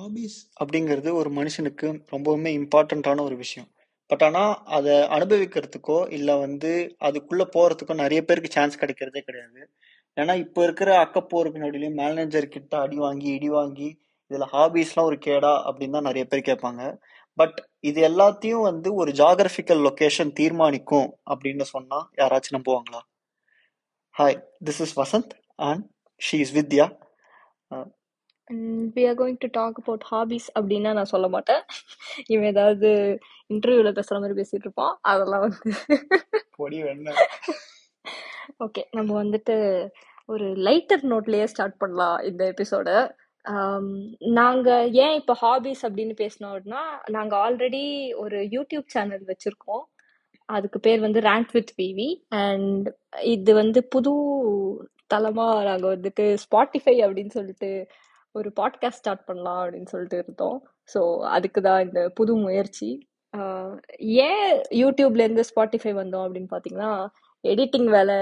Hobbies அப்படிங்கிறது ஒரு மனுஷனுக்கு ரொம்பவுமே இம்பார்ட்டண்ட்டான ஒரு விஷயம். பட் ஆனால் அதை அனுபவிக்கிறதுக்கோ இல்லை வந்து அதுக்குள்ளே போகிறதுக்கோ நிறைய பேருக்கு சான்ஸ் கிடைக்கிறதே கிடையாது. ஏன்னா இப்போ இருக்கிற அக்கப்போருக்கு நடுவிலையும் மேனேஜர் கிட்ட அடி வாங்கி இடி வாங்கி இதில் ஹாபீஸ்லாம் ஒரு கேடா அப்படின்னு தான் நிறைய பேர் கேட்பாங்க. பட் இது எல்லாத்தையும் வந்து ஒரு ஜாகிரபிக்கல் லொக்கேஷன் தீர்மானிக்கும் அப்படின்னு சொன்னால் யாராச்சும் நம்புவாங்களா? Hi this is Vasanth and she is Vidya we are going to talk about hobbies அப்படின்னா நான் சொல்ல மாட்டேன். இவன் ஏதாவது இன்டர்வியூல பேசுற மாதிரி பேசிட்டு இருப்பான் அதெல்லாம் வந்து ஓகே நம்ம வந்துட்டு ஒரு லைட்டர் நோட்லயே ஸ்டார்ட் பண்ணலாம் இந்த எபிசோட நாங்க ஏன் இப்போ ஹாபிஸ் அப்படின்னு பேசினோம் அப்படின்னா நாங்க ஆல்ரெடி ஒரு யூடியூப் சேனல் வச்சிருக்கோம். அதுக்கு பேர் வந்து ரேங்க் வித் விவி அண்ட் இது வந்து புது தளமா நாங்க வந்துட்டு ஸ்பாட்டிஃபை அப்படின்னு சொல்லிட்டு ஒரு பாட்காஸ்ட் ஸ்டார்ட் பண்ணலாம் அப்படின்னு சொல்லிட்டு இருந்தோம். ஸோ அதுக்கு தான் இந்த புது முயற்சி. ஏன் யூடியூப்லேருந்து ஸ்பாட்டிஃபை வந்தோம் அப்படின்னு பார்த்தீங்கன்னா எடிட்டிங் வேலை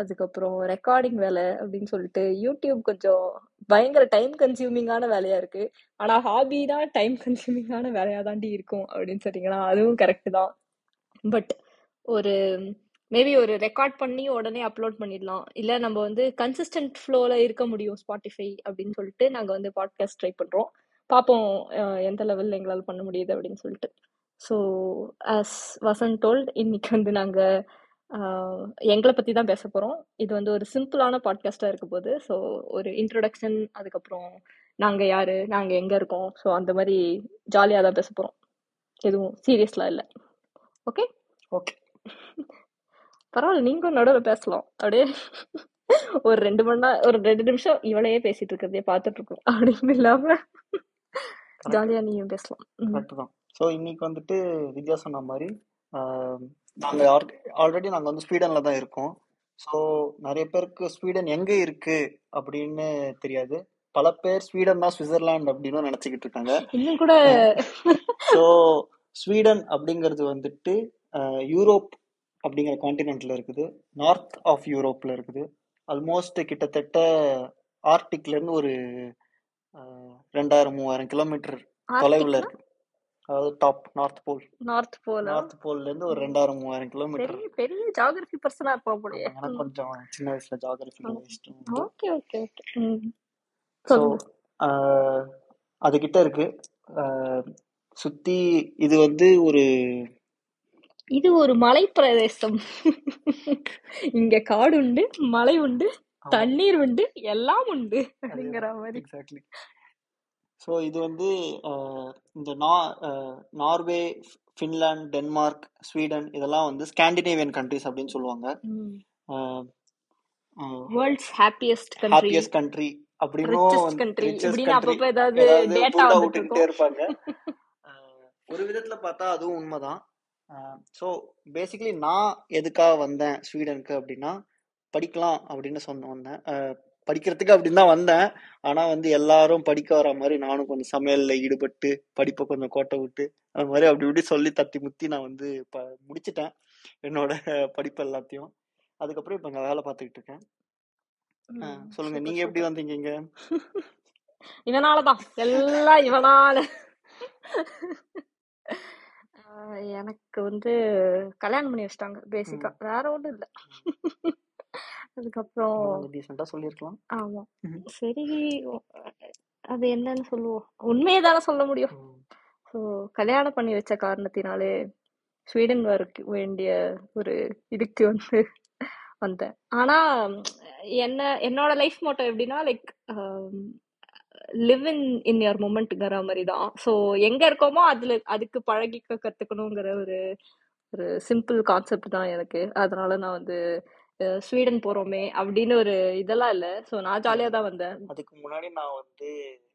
அதுக்கப்புறம் ரெக்கார்டிங் வேலை அப்படின்னு சொல்லிட்டு யூடியூப் கொஞ்சம் பயங்கர டைம் கன்சியூமிங்கான வேலையாக இருக்குது ஆனால் ஹாபி தான் டைம் கன்சியூமிங்கான வேலையாக தாண்டி இருக்கும் அப்படின்னு சொன்னீங்கன்னா அதுவும் கரெக்ட் தான். பட் ஒரு மேபி ஒரு ரெக்கார்ட் பண்ணி உடனே அப்லோட் பண்ணிடலாம். இல்ல நம்ம வந்து கன்சிஸ்டன்ட் ஃப்ளோல இருக்க முடியும் ஸ்பாட்டிஃபை அப்படின்னு சொல்லிட்டு நாங்க வந்து பாட்காஸ்ட் ட்ரை பண்றோம். பார்ப்போம் எந்த லெவல்ல எங்களால் பண்ண முடியுது அப்படின்னு சொல்லிட்டு. ஸோ அஸ் வசன் டோல்ட் இன்னைக்கு வந்து நாங்க ஆஹ் எங்களை பத்தி தான் பேச போறோம். இது வந்து ஒரு சிம்பிளான பாட்காஸ்டா இருக்க போகுது. ஸோ ஒரு இன்ட்ரோடக்ஷன் அதுக்கப்புறம் நாங்க யாரு நாங்க எங்க இருக்கோம். ஸோ அந்த மாதிரி ஜாலியா தான் பேச போறோம். எதுவும் சீரியஸ்லாம் இல்லை. ஓகே ஓகே பரவாயில்ல நீங்களும் நடுவில் பேசலாம். அப்படியே ஒரு ரெண்டு மணி நேரம் ஒரு ரெண்டு நிமிஷம் இவளையே பேசிட்டு இருக்கிறதே பார்த்துட்டு இருக்கோம். அப்படின்னு இல்லாம ஜாலியா நீயும் பேசலாம். கரெக்ட் தான். ஸோ இன்னைக்கு வந்துட்டு வித்யா சொன்ன மாதிரி நாங்கள் ஆல்ரெடி நாங்கள் வந்து ஸ்வீடனில் தான் இருக்கோம். ஸோ நிறைய பேருக்கு ஸ்வீடன் எங்கே இருக்கு அப்படின்னு தெரியாது. பல பேர் ஸ்வீடன் தான் சுவிட்சர்லாந்து அப்படின்னு நினச்சிக்கிட்டு இருக்காங்க. இன்னும் கூட ஸோ ஸ்வீடன் அப்படிங்கிறது வந்துட்டு யூரோப் அப்படிங்கிற காண்டினென்ட்ல இருக்குது. நார்த் ஆஃப் யூரோப்ல இருக்குது. ஆல்மோஸ்ட் கிட்டத்தட்ட ஆர்டிக்ல இருந்து ஒரு ரெண்டாயிரம் மூவாயிரம் கிலோமீட்டர் தொலைவில் இருக்கு. அதாவது டாப் நார்த் போல் நார்த் போலா நார்த் போல்ல இருந்து ஒரு ரெண்டாயிரம் மூவாயிரம் கிலோமீட்டர் பெரிய ஜாகிரபி பர்சனா இருப்பா போலயே. எனக்கு கொஞ்சம் சின்ன வயசுல ஜாகிரபில இஷ்டம் ஓகே ஓகே ஓகே. ம். ஸோ சொல்லுங்க. அதுகிட்ட இருக்கு. சுத்தி இது வந்து ஒரு இது ஒரு மலை பிரதேசம் இங்க காடு உண்டு மலை உண்டு தண்ணீர் உண்டு எல்லாம் உண்டு அப்படிங்கிற மாதிரி. எக்ஸாக்ட்லி ஸோ இது வந்து இந்த நா நார்வே ஃபின்லாந்து டென்மார்க் ஸ்வீடன் இதெல்லாம் வந்து ஸ்காண்டினேவியன் கண்ட்ரிஸ் அப்படின்னு சொல்லுவாங்க. World's happiest happiest country ah, ஒரு விதத்துல பார்த்தா அதுவும் உண்மைதான். ஸோ பேசிக்கலி நான் எதுக்காக வந்தேன் ஸ்வீடனுக்கு அப்படின்னா படிக்கலாம் அப்படின்னு சொன்ன வந்தேன். படிக்கிறதுக்கு அப்படின்னு தான் வந்தேன். ஆனா வந்து எல்லாரும் படிக்க வர மாதிரி நானும் கொஞ்சம் சமையல்ல ஈடுபட்டு படிப்பை கொஞ்சம் கோட்டை விட்டு அது மாதிரி அப்படி இப்படி சொல்லி தட்டி முத்தி நான் வந்து இப்போ முடிச்சிட்டேன். என்னோட படிப்பு எல்லாத்தையும். அதுக்கப்புறம் இப்போ இங்கே வேலை பார்த்துக்கிட்டு இருக்கேன். சொல்லுங்க நீங்க எப்படி வந்தீங்க? இங்க இவனாலதான் எல்லாம் இவனால. எனக்கு வந்து கல்யாணம் பண்ணி வச்சிட்டாங்க பேசிக்கா வேற ஒண்ணும் இல்ல. அதுக்கப்புறம் இன்னும் கொஞ்சம் டீசெண்டா சொல்லியிருக்கலாம். ஆமா. ம், சரி அது என்னன்னு சொல்லுவோம். உண்மையை தானே சொல்ல முடியும். ஸோ கல்யாணம் பண்ணி வச்ச காரணத்தினாலே ஸ்வீடன் வர வேண்டிய ஒரு இதுக்கு வந்து வந்தேன். ஆனா என்ன என்னோட லைஃப் மோட்டோ எப்படின்னா like live in in your மூமெண்ட்ங்கிற மாதிரி தான் ஸோ எங்க இருக்கோமோ அதுல அதுக்கு பழகிக்க கத்துக்கணுங்கிற ஒரு ஒரு சிம்பிள் கான்செப்ட் தான் எனக்கு. அதனால நான் வந்து ஸ்வீடன் போறோமே அப்படின்னு ஒரு இதெல்லாம் இல்லை. ஸோ நான் இல்ல ஜாலியா தான் வந்தேன். அதுக்கு முன்னாடி நான் வந்து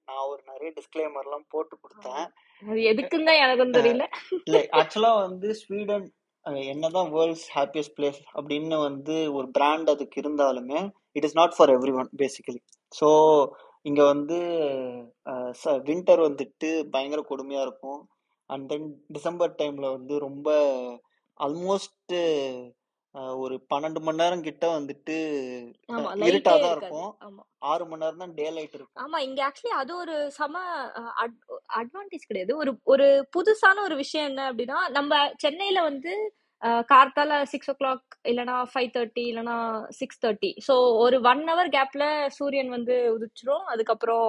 நான் ஒரு நிறைய டிஸ்க்ளைமர்லாம் போட்டு கொடுத்தேன். அது எதுக்குன்னு தான் எனக்கும் தெரியல. இல்லை ஆக்சுவலா வந்து ஸ்வீடன் என்னதான் வேர்ல்ட்ஸ் ஹாப்பியஸ்ட் பிளேஸ் அப்படின்னு வந்து ஒரு பிராண்ட் அதுக்கு இருந்தாலுமே it is not for everyone basically so இங்க வந்து வின்டர் வந்துட்டு பயங்கர கொடுமையா இருக்கும். அண்ட் தென் டிசம்பர் டைம்ல வந்து ரொம்ப ஆல்மோஸ்ட் ஒரு பன்னெண்டு மணி நேரம் கிட்ட வந்துட்டு இருட்டா தான் இருக்கும். ஆறு மணி நேரம் தான் டே லைட் இருக்கும். ஆமா இங்க ஆக்சுவலி அது ஒரு சம அட்வான்டேஜ் கிடையாது. ஒரு ஒரு புதுசான ஒரு விஷயம் என்ன அப்படின்னா நம்ம சென்னையில வந்து கார்த்தால சிக்ஸ் ஓ கிளாக் இல்லைனா ஃபைவ் தேர்ட்டி இல்லைனா சிக்ஸ் தேர்ட்டி ஸோ ஒரு ஒன் ஹவர் கேப்ல சூரியன் வந்து உதிச்சிரும். அதுக்கப்புறம்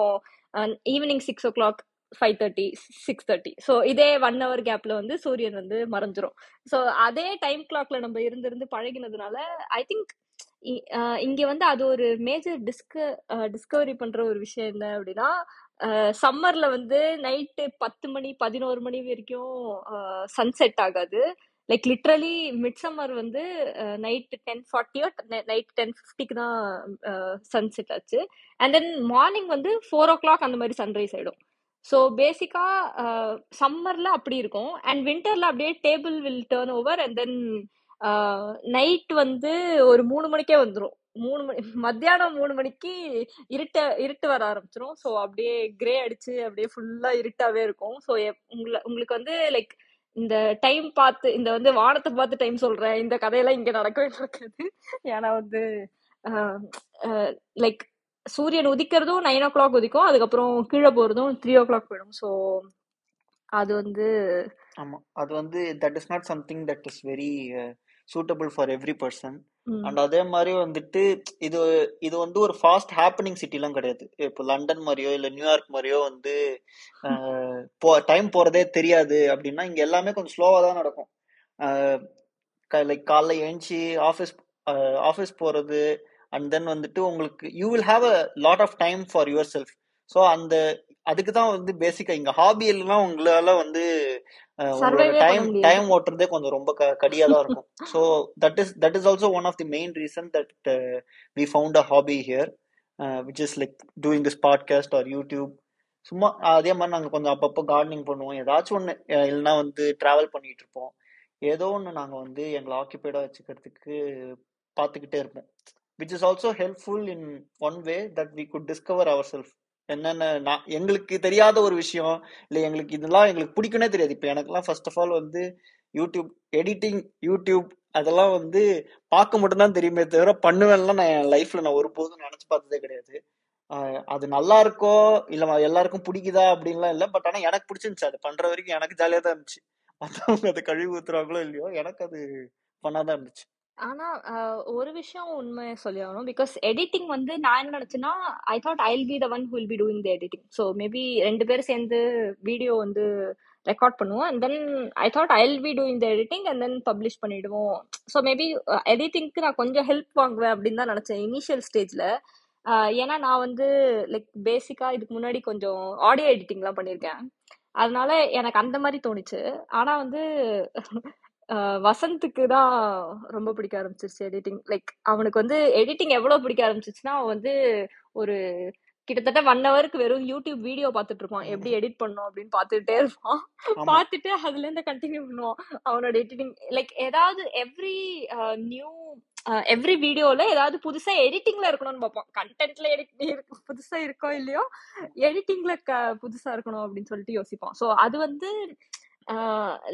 evening six o'clock five thirty six thirty so இதே ஒன் ஹவர் கேப்ல வந்து சூரியன் வந்து மறைஞ்சிரும். ஸோ அதே டைம் கிளாக்ல நம்ம இருந்திருந்து பழகினதுனால ஐ திங்க் இங்க வந்து அது ஒரு மேஜர் டிஸ்க டிஸ்கவரி பண்ற ஒரு விஷயம் என்ன அப்படின்னா சம்மர்ல வந்து நைட்டு பத்து மணி பதினோரு மணி வரைக்கும் சன்செட் ஆகாது. லைக் லிட்ரலி மிட் சம்மர் வந்து நைட் டென் ஃபார்ட்டியோ நைட் டென் ஃபிஃப்டிக்கு தான் uh, சன்செட் ஆச்சு. அண்ட் தென் மார்னிங் வந்து ஃபோர் ஓ கிளாக் அந்த மாதிரி சன்ரைஸ் ஆகிடும் ஸோ பேசிக்காக சம்மரில் அப்படி இருக்கும். அண்ட் வின்டரில் அப்படியே table will turn over and then night வந்து ஒரு மூணு மணிக்கே வந்துடும் மூணு மணி மத்தியானம் மூணு மணிக்கு இருட்ட இருட்டு வர ஆரம்பிச்சிடும் ஸோ அப்படியே கிரே அடிச்சு அப்படியே ஃபுல்லாக இருட்டாவே இருக்கும். ஸோ உங்களை உங்களுக்கு வந்து லைக் இந்த டைம் பார்த்து இந்த வந்து வானத்தை பார்த்து டைம் சொல்றேன். இந்த கதையெல்லாம் இங்க நடக்கவே நடக்காது. ஏன்னா வந்து லைக் சூரியன் உதிக்கிறதும் நைன் ஓ கிளாக் உதிக்கும். அதுக்கப்புறம் கீழே போறதும் த்ரீ ஓ கிளாக் போயிடும். ஸோ அது வந்து ஆமா. அது வந்து that is not something that is very suitable for every person and அதே மாதிரி வந்துட்டு இது இது வந்து ஒரு ஃபாஸ்ட் ஹேப்பனிங் சிட்டிலாம் கிடையாது. இப்போ லண்டன் மாதிரியோ இல்லை நியூயார்க் மாதிரியோ வந்து போ டைம் போறதே தெரியாது. அப்படின்னா இங்க எல்லாமே கொஞ்சம் ஸ்லோவா தான் நடக்கும். லைக் காலைல எழுந்துச்சி ஆஃபீஸ் ஆஃபீஸ் போறது அண்ட் தென் வந்துட்டு உங்களுக்கு you will have a lot of time for yourself so அந்த அதுக்கு தான் வந்து பேசிக்கா இங்க ஹாபி எல்லாம் உங்களால வந்து உங்களோட டைம் டைம் ஓட்டுறதே கொஞ்சம் ரொம்ப க கடியா தான் இருக்கும். So that is that is also one of the main reason that we found a hobby here which is like doing this podcast or YouTube சும்மா அதே மாதிரி நாங்கள் கொஞ்சம் அப்பப்போ கார்டனிங் பண்ணுவோம். ஏதாச்சும் ஒன்று இல்லைன்னா வந்து ட்ராவல் பண்ணிட்டு இருப்போம். ஏதோ ஒன்று நாங்கள் வந்து எங்களை ஆக்கியபைடாக வச்சுக்கிறதுக்கு பார்த்துக்கிட்டே இருப்போம். Which is also helpful in one way that we could discover our self என்னென்ன நான் எங்களுக்கு தெரியாத ஒரு விஷயம் இல்லை எங்களுக்கு இதெல்லாம் எங்களுக்கு பிடிக்குன்னே தெரியாது. இப்போ எனக்குலாம் ஃபர்ஸ்ட் ஆஃப் ஆல் வந்து யூடியூப் எடிட்டிங் யூடியூப் அதெல்லாம் வந்து பார்க்க மட்டும்தான் தெரியுமே தவிர பண்ணுவேன்லாம் நான் என் லைஃப்ல நான் ஒருபோதும் நினச்சி பார்த்ததே கிடையாது. அது நல்லா இருக்கோ இல்லை எல்லாருக்கும் பிடிக்குதா அப்படின்லாம் இல்லை. பட் ஆனால் எனக்கு பிடிச்சிருந்துச்சு. அது பண்ணுற வரைக்கும் எனக்கு ஜாலியாக தான் இருந்துச்சு. மற்றவங்க அதை கழுவி ஊத்துறாங்களோ இல்லையோ எனக்கு அது பண்ணாதான் இருந்துச்சு. ஆனா ஒரு விஷயம் உண்மை சொல்லி ஆகணும். பிகாஸ் எடிட்டிங் வந்து நான் என்ன நினைச்சேன்னா I thought I be the one who will be doing the editing so maybe ரெண்டு பேரும் சேர்ந்து வீடியோ வந்து ரெக்கார்ட் பண்ணுவோம். And then I thought I be doing the editing and then publish பண்ணிடுவோம். ஸோ மேபி எடிட்டிங்க்கு நான் கொஞ்சம் ஹெல்ப் வாங்குவேன் அப்படின்னு தான் நினச்சேன் இனிஷியல் ஸ்டேஜில் ஏன்னா நான் வந்து லைக் பேசிக்காக இதுக்கு முன்னாடி கொஞ்சம் ஆடியோ எடிட்டிங்லாம் பண்ணியிருக்கேன். அதனால எனக்கு அந்த மாதிரி தோணுச்சு. ஆனால் வந்து வசந்துக்கு தான் ரொம்ப பிடிக்க ஆரம்பிச்சிருச்சு எடிட்டிங் லைக் அவனுக்கு வந்து எடிட்டிங் எவ்வளவு பிடிக்க ஆரம்பிச்சிச்சுன்னா அவன் வந்து ஒரு கிட்டத்தட்ட ஒன் ஹவருக்கு வெறும் யூடியூப் வீடியோ பார்த்துட்டு இருப்பான். எப்படி எடிட் பண்ணும் அப்படின்னு பார்த்துட்டே இருப்பான். பார்த்துட்டு அதுல இருந்து கண்டினியூ பண்ணுவான் அவனோட எடிட்டிங் லைக் ஏதாவது எவ்ரி நியூ எவ்ரி வீடியோல ஏதாவது புதுசா எடிட்டிங்ல இருக்கணும்னு பார்ப்பான். கண்டென்ட்ல எடிட் புதுசா இருக்கோ இல்லையோ எடிட்டிங்ல புதுசா இருக்கணும் அப்படின்னு சொல்லிட்டு யோசிப்பான். ஸோ அது வந்து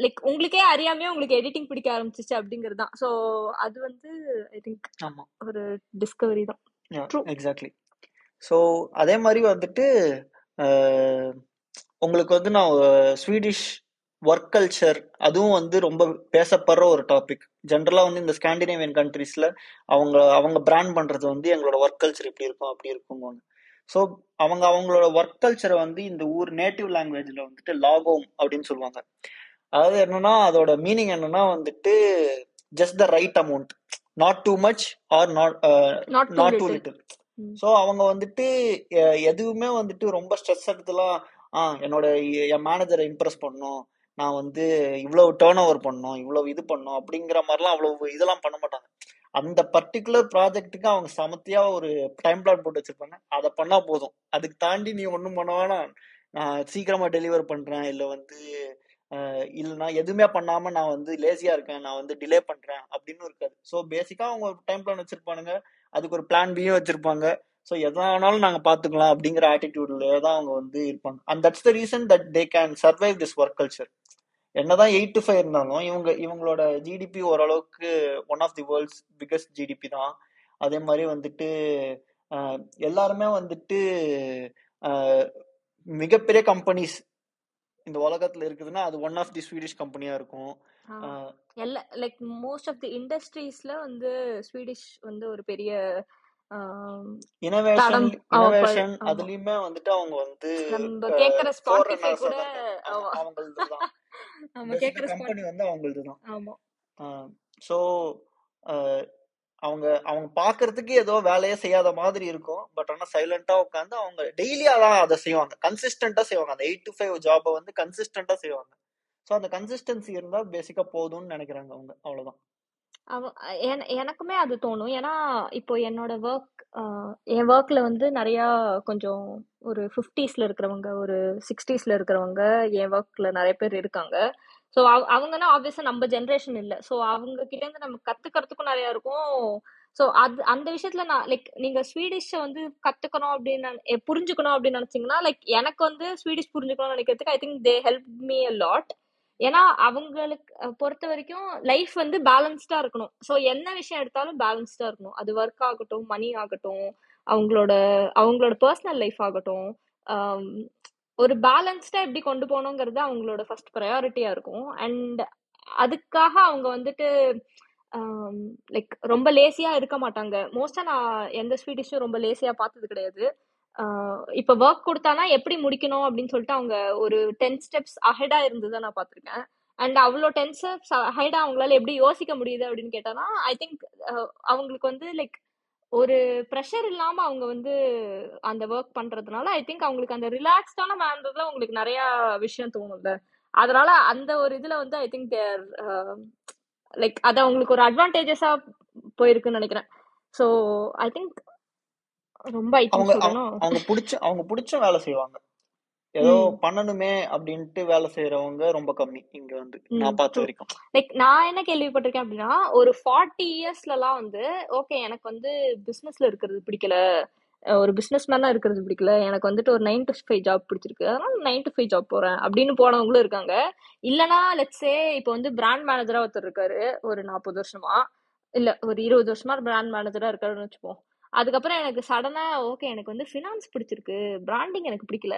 லைக் உங்களுக்கே அறியாமையே உங்களுக்கு எடிட்டிங் பிடிக்க ஆரம்பிச்சிச்சு அப்படிங்கிறது தான். ஸோ அது வந்து ஐ திங்க் ஒரு டிஸ்கவரி தான். எக்ஸாக்ட்லி ஸோ அதே மாதிரி வந்துட்டு உங்களுக்கு வந்து நான் ஸ்வீடிஷ் ஒர்க் கல்ச்சர் அதுவும் வந்து ரொம்ப பேசப்படுற ஒரு டாபிக் ஜென்ரலாக வந்து இந்த ஸ்காண்டினேவியன் கண்ட்ரீஸில் அவங்க அவங்க பிராண்ட் பண்ணுறது வந்து எங்களோட ஒர்க் கல்ச்சர் இப்படி இருக்கும் அப்படி இருக்கும்வாங்க ஸோ அவங்க அவங்களோட ஒர்க் கல்ச்சரை வந்து இந்த ஊர் நேட்டிவ் லாங்குவேஜில் வந்துட்டு லாகோம் அப்படின்னு சொல்லுவாங்க. அதாவது என்னன்னா அதோட மீனிங் என்னன்னா வந்துட்டு just the right amount not too much or not not too little so அவங்க வந்துட்டு எதுவுமே வந்துட்டு ரொம்ப ஸ்ட்ரெஸ் எடுத்துலாம் ஆ என்னோட என் மேனேஜரை இம்ப்ரெஸ் பண்ணணும் நான் வந்து இவ்வளவு டேர்ன் ஓவர் பண்ணணும் இவ்வளவு இது பண்ணணும் அப்படிங்கிற மாதிரிலாம் அவ்வளவு இதெல்லாம் பண்ண மாட்டாங்க. அந்த பர்டிகுலர் ப்ராஜெக்ட்டுக்கு அவங்க சமத்தியா ஒரு டைம் பிளான் போட்டு வச்சிருப்பாங்க. அதை பண்ணா போதும். அதுக்கு தாண்டி நீ ஒன்றும் பண்ண வேணாம். நான் சீக்கிரமா டெலிவர் பண்றேன். இல்லை வந்து இல்லைனா இல்லைன்னா எதுவுமே பண்ணாம நான் வந்து லேசியா இருக்கேன். நான் வந்து டிலே பண்றேன். அப்படின்னு இருக்காது. ஸோ பேசிக்கா அவங்க ஒரு டைம் பிளான் வச்சிருப்பானுங்க. அதுக்கு ஒரு பிளான் பியும் வச்சிருப்பாங்க. ஸோ எதனாலும் நாங்கள் பார்த்துக்கலாம் அப்படிங்கிற ஆட்டிடியூட்ல தான் அவங்க வந்து இருப்பாங்க. And that's the reason that they can survive this work culture என்னதான் எயிட் டு ஃபைவ் இருந்தாலும் இவங்க இவங்களோட ஜிடிபி ஓரளவுக்கு one of the world's biggest GDP தான். அதே மாதிரி வந்துட்டு எல்லாருமே வந்துட்டு மிகப்பெரிய கம்பெனிஸ் இந்த உலகத்துல இருக்குதுன்னா அது ஒன் ஆஃப் தி ஸ்வீடிஷ் கம்பெனியா இருக்கும். எல்லா லைக் மோஸ்ட் ஆஃப் தி இண்டஸ்ட்ரீஸ்ல வந்து ஸ்வீடிஷ் வந்து ஒரு பெரிய இனோவேஷன் இனோவேஷன் அதுலயுமே வந்துட்டு அவங்க வந்து நம்ம கேக்குற ஸ்பாட்டிஃபை கூட தான் தான் நம்ம கேக்குற கம்பெனி வந்து அவங்களது தான் ஆமா ஸோ அவங்க அவங்க பார்க்கிறதுக்கு ஏதோ வேலையே செய்யாத மாதிரி இருக்கும். பட் ஆனா சைலண்டா உட்காந்து அவங்க டெய்லி அதான் அதை செய்வாங்க. கன்சிஸ்டண்டா செய்வாங்க. அந்த எயிட் டு ஃபைவ் ஜாபை வந்து கன்சிஸ்டண்டா செய்வாங்க. ஸோ அந்த கன்சிஸ்டன்சி இருந்தா பேசிக்கா போதும்னு நினைக்கிறாங்க அவங்க. அவ்வளவுதான். அவ என- எனக்குமே அது தோணும். ஏன்னா இப்போ என்னோட ஒர்க் என் ஒர்க்ல வந்து நிறையா கொஞ்சம் ஒரு ஃபிஃப்டிஸ்ல இருக்கிறவங்க ஒரு சிக்ஸ்டீஸ்ல இருக்கிறவங்க என் ஒர்க்ல நிறைய பேர் இருக்காங்க. ஸோ அவங்கன்னா ஆப்வியஸா நம்ம ஜென்ரேஷன் இல்லை. ஸோ அவங்க கிட்டேருந்து நம்ம கத்துக்கிறதுக்கும் நிறையா இருக்கும். ஸோ அது அந்த விஷயத்துல நான் லைக் நீங்க ஸ்வீடிஷை வந்து கத்துக்கணும் அப்படின்னு நான் எ- புரிஞ்சுக்கணும் அப்படின்னு நினைச்சீங்கன்னா லைக் எனக்கு வந்து ஸ்வீடிஷ் புரிஞ்சுக்கணும்னு நினைக்கிறதுக்கு I think they help me a lot ஏன்னா அவங்களுக்கு பொறுத்த வரைக்கும் லைஃப் வந்து பேலன்ஸ்டா இருக்கணும். ஸோ என்ன விஷயம் எடுத்தாலும் பேலன்ஸ்டா இருக்கணும். அது ஒர்க் ஆகட்டும் மணி ஆகட்டும் அவங்களோட அவங்களோட பர்சனல் லைஃப் ஆகட்டும் ஒரு பேலன்ஸ்டா எப்படி கொண்டு போகணுங்கிறது அவங்களோட ஃபர்ஸ்ட் ப்ரையாரிட்டியா இருக்கும். அண்ட் அதுக்காக அவங்க வந்துட்டு லைக் ரொம்ப லேசியா இருக்க மாட்டாங்க. மோஸ்டா நான் எந்த ஸ்வீடிஷும் ரொம்ப லேசியா பார்த்தது கிடையாது. இப்ப ஒர்க் கொடுத்தானா எப்படி முடிக்கணும் அப்படின்னு சொல்லிட்டு அவங்க ஒரு டென் ஸ்டெப்ஸ் அஹெடா இருந்ததை நான் பார்த்துருக்கேன். அண்ட் அவ்வளோ டென் ஸ்டெப்ஸ் அஹெடா அவங்களால எப்படி யோசிக்க முடியுது அப்படின்னு கேட்டானா ஐ திங்க் அவங்களுக்கு வந்து லைக் ஒரு ப்ரெஷர் இல்லாம அவங்க வந்து அந்த ஒர்க் பண்றதுனால ஐ திங்க் அவங்களுக்கு அந்த ரிலாக்ஸ்டான மேனர்ல உங்களுக்கு நிறைய விஷயம் தோணும்ல. அதனால அந்த ஒரு இதுல வந்து ஐ திங்க் தேர் லைக் அது அவங்களுக்கு ஒரு அட்வான்டேஜஸா போயிருக்குன்னு நினைக்கிறேன். ஸோ ஐ திங்க் ரொம்ப அவங்க அவங்க பிடிச்ச அவங்க பிடிச்ச வேலை செய்வாங்க. ஏதோ பண்ணணுமே அப்படின்ட்டு வேலை செய்யறவங்க ரொம்ப கம்மி இங்க வந்து. நான் பார்த்த வரைக்கும். லைக் நான் என்ன கேள்விப்பட்டிருக்கேன் அப்படின்னா ஒரு ஃபார்ட்டி இயர்ஸ்லலாம் வந்து ஓகே எனக்கு வந்து பிஸ்னஸ்ல இருக்கிறது பிடிக்கல. ஒரு பிஸ்னஸ் மேனா இருக்கிறது பிடிக்கல. எனக்கு வந்துட்டு ஒரு நைன் டு ஃபைவ் ஜாப் பிடிச்சிருக்கு. அதனால நைன் டு ஃபைவ் ஜாப் போறேன் அப்படின்னு போனவங்களும் இருக்காங்க. இல்லனா லெட்ஸே இப்போ வந்து பிராண்ட் மேனேஜரா ஒருத்தர் இருக்காரு ஒரு நாற்பது வருஷமா. இல்ல ஒரு இருபது வருஷமா பிராண்ட் மேனேஜரா இருக்காருன்னு வச்சுப்போம். அதுக்கப்புறம் எனக்கு சடனாக ஓகே எனக்கு வந்து ஃபினான்ஸ் பிடிச்சிருக்கு. பிராண்டிங் எனக்கு பிடிக்கல.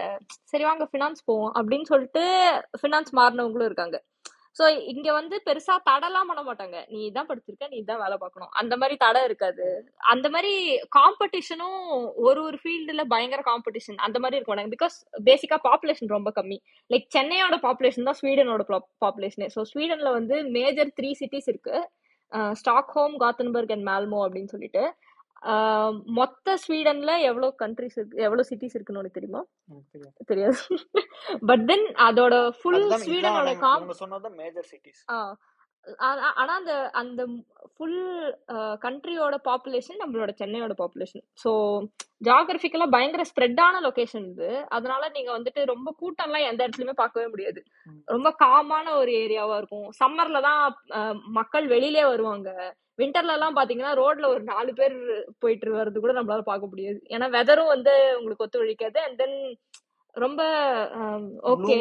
சரி வாங்க ஃபினான்ஸ் போவோம் அப்படின்னு சொல்லிட்டு ஃபினான்ஸ் மாறினவங்களும் இருக்காங்க. ஸோ இங்கே வந்து பெருசாக தடைலாம் பண்ண மாட்டாங்க. நீ இதான் படிச்சிருக்க நீ இதான் வேலை பார்க்கணும். அந்த மாதிரி தடை இருக்காது. அந்த மாதிரி காம்படிஷனும் ஒரு ஒரு ஃபீல்டில் பயங்கர காம்படிஷன் அந்த மாதிரி இருக்கும் நாங்கள் பிகாஸ் பேசிக்காக பாப்புலேஷன் ரொம்ப கம்மி. லைக் சென்னையோட பாப்புலேஷன் தான் ஸ்வீடனோட பாப்புலேஷனே ஸோ ஸ்வீடனில் வந்து மேஜர் த்ரீ சிட்டிஸ் இருக்குது ஸ்டாக்ஹோம் காத்தன்பர்க் அண்ட் மால்மோ அப்படின்னு சொல்லிட்டு. மொத்த ஸ்வீடன்ல எவ்வளவு கண்ட்ரிஸ் இருக்கு எவ்வளவு சிட்டிஸ் இருக்குன்னு உனக்கு தெரியுமா? தெரியாது. பட் தென் அதோட ஃபுல் ஸ்வீடனோட காம் சொன்னதான் மேஜர் சிட்டிஸ் ஆனா அந்த அந்த ஃபுல் கண்ட்ரியோட பாப்புலேஷன் நம்மளோட சென்னையோட பாப்புலேஷன் ஸோ ஜாகிரபிக்கலா பயங்கர ஸ்ப்ரெட்டான லொகேஷன் இது. அதனால நீங்க வந்துட்டு ரொம்ப கூட்டம்லாம் எந்த இடத்துலயுமே பார்க்கவே முடியாது. ரொம்ப காமான ஒரு ஏரியாவா இருக்கும். சம்மர்ல தான் மக்கள் வெளியிலே வருவாங்க. விண்டர்ல எல்லாம் பாத்தீங்கன்னா ரோட்ல ஒரு நாலு பேர் போயிட்டு வர்றது கூட நம்மளால பார்க்க முடியாது. ஏன்னா வெதரும் வந்து உங்களுக்கு ஒத்துழைக்காது அண்ட் தென் ரொம்ப ஓகே